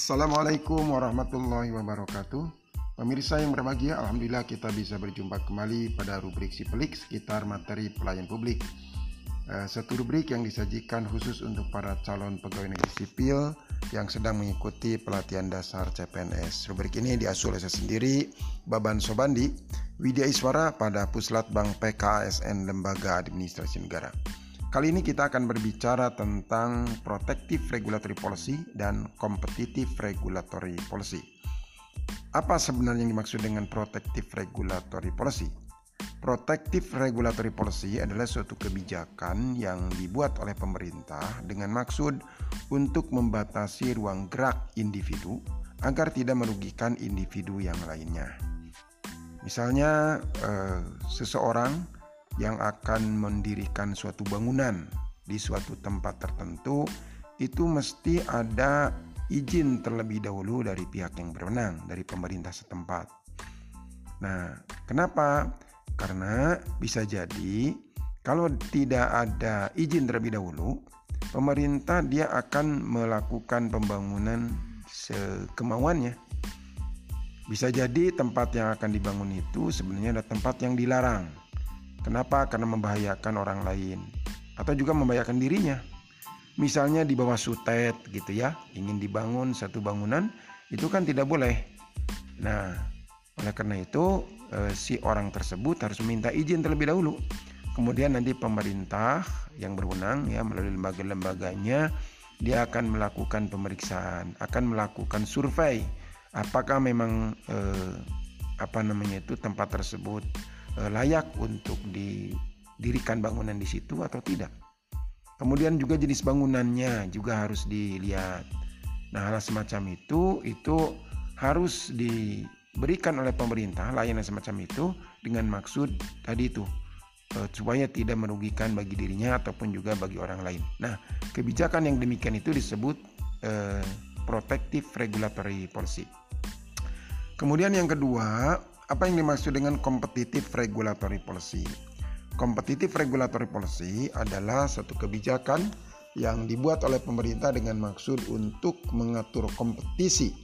Assalamualaikum warahmatullahi wabarakatuh. Pemirsa yang berbahagia, Alhamdulillah kita bisa berjumpa kembali pada rubrik si pelik sekitar materi pelayan publik. Eh, Satu rubrik yang disajikan khusus untuk para calon pegawai negeri sipil yang sedang mengikuti pelatihan dasar CPNS Rubrik ini diasuh oleh saya sendiri, Baban Sobandi, Widya Iswara pada Puslat Bank PKSN Lembaga Administrasi Negara Kali ini kita akan berbicara tentang protective regulatory policy dan competitive regulatory policy. Apa sebenarnya yang dimaksud dengan protective regulatory policy? Protective regulatory policy adalah suatu kebijakan yang dibuat oleh pemerintah dengan maksud untuk membatasi ruang gerak individu agar tidak merugikan individu yang lainnya. Misalnya, eh, seseorang yang akan mendirikan suatu bangunan di suatu tempat tertentu itu mesti ada izin terlebih dahulu dari pihak yang berwenang dari pemerintah setempat. Nah, kenapa? Karena bisa jadi kalau tidak ada izin terlebih dahulu, pemerintah dia akan melakukan pembangunan sekemauannya. Bisa jadi tempat yang akan dibangun itu sebenarnya ada tempat yang dilarang. Kenapa? Karena membahayakan orang lain atau juga membahayakan dirinya. Misalnya di bawah sutet gitu ya, ingin dibangun satu bangunan itu kan tidak boleh. Nah, oleh karena itu eh, si orang tersebut harus meminta izin terlebih dahulu. Kemudian nanti pemerintah yang berwenang ya melalui lembaga-lembaganya dia akan melakukan pemeriksaan, akan melakukan survei apakah memang eh, apa namanya itu tempat tersebut layak untuk didirikan bangunan di situ atau tidak. Kemudian juga jenis bangunannya juga harus dilihat. Nah, hal semacam itu itu harus diberikan oleh pemerintah layanan semacam itu dengan maksud tadi itu eh, supaya tidak merugikan bagi dirinya ataupun juga bagi orang lain. Nah, kebijakan yang demikian itu disebut eh, protective regulatory policy. Kemudian yang kedua, apa yang dimaksud dengan competitive regulatory policy? Competitive regulatory policy adalah satu kebijakan yang dibuat oleh pemerintah dengan maksud untuk mengatur kompetisi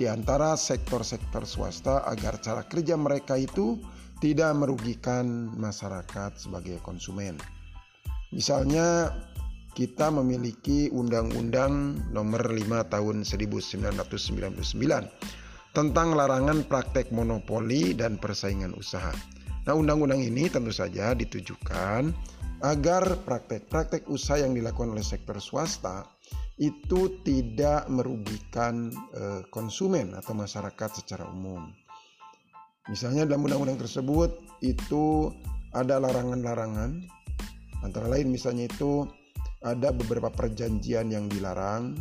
di antara sektor-sektor swasta agar cara kerja mereka itu tidak merugikan masyarakat sebagai konsumen. Misalnya kita memiliki Undang-Undang Nomor 5 Tahun 1999 tentang larangan praktek monopoli dan persaingan usaha. Nah, undang-undang ini tentu saja ditujukan agar praktek-praktek usaha yang dilakukan oleh sektor swasta itu tidak merugikan e, konsumen atau masyarakat secara umum. Misalnya dalam undang-undang tersebut itu ada larangan-larangan antara lain misalnya itu ada beberapa perjanjian yang dilarang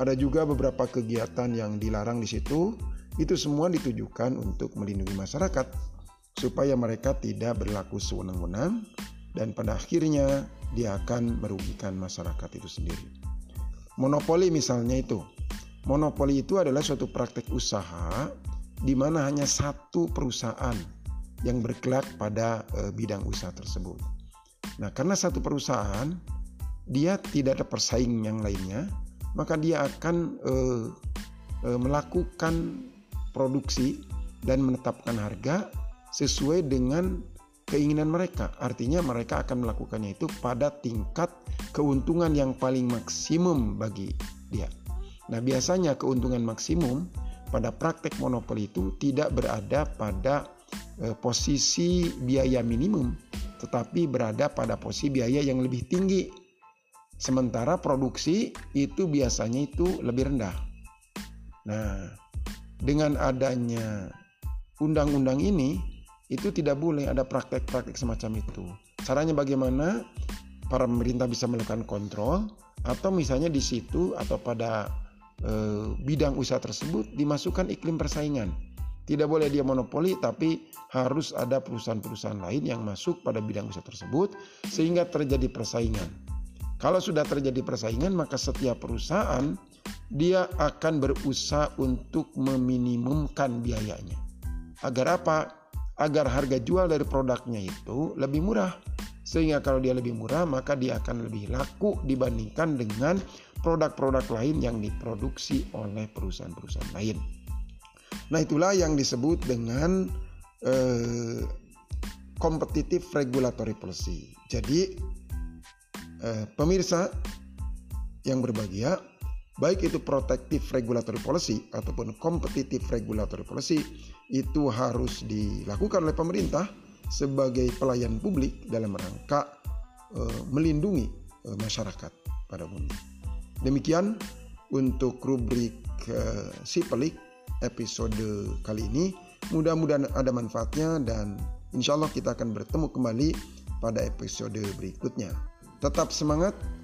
ada juga beberapa kegiatan yang dilarang di situ. Itu semua ditujukan untuk melindungi masyarakat supaya mereka tidak berlaku sewenang-wenang dan pada akhirnya dia akan merugikan masyarakat itu sendiri. Monopoli misalnya itu. Monopoli itu adalah suatu praktek usaha di mana hanya satu perusahaan yang bergerak pada e, bidang usaha tersebut. Nah, karena satu perusahaan dia tidak ada persaing yang lainnya, maka dia akan uh, uh, melakukan produksi dan menetapkan harga sesuai dengan keinginan mereka. Artinya mereka akan melakukannya itu pada tingkat keuntungan yang paling maksimum bagi dia. Nah, biasanya keuntungan maksimum pada praktek monopoli itu tidak berada pada e, posisi biaya minimum, tetapi berada pada posisi biaya yang lebih tinggi Sementara produksi itu biasanya itu lebih rendah. Nah, dengan adanya undang-undang ini itu tidak boleh ada praktek-praktek semacam itu. Caranya bagaimana? Para pemerintah bisa melakukan kontrol atau misalnya di situ atau pada e, bidang usaha tersebut dimasukkan iklim persaingan. Tidak boleh dia monopoli tapi harus ada perusahaan-perusahaan lain yang masuk pada bidang usaha tersebut sehingga terjadi persaingan. Kalau sudah terjadi persaingan, maka setiap perusahaan dia akan berusaha untuk meminimumkan biayanya. Agar apa? Agar harga jual dari produknya itu lebih murah. sehingga kalau dia lebih murah maka dia akan lebih laku dibandingkan dengan produk-produk lain yang diproduksi oleh perusahaan-perusahaan lain. Nah itulah yang disebut dengan eh, regulatory policy. Jadi eh, pemirsa yang berbahagia, baik itu protective regulatory policy ataupun competitive regulatory policy itu harus dilakukan oleh pemerintah sebagai pelayan publik dalam rangka uh, melindungi uh, masyarakat pada umumnya. Demikian untuk rubrik uh, si pelik episode kali ini. Mudah-mudahan ada manfaatnya dan insya Allah kita akan bertemu kembali pada episode berikutnya. Tetap semangat.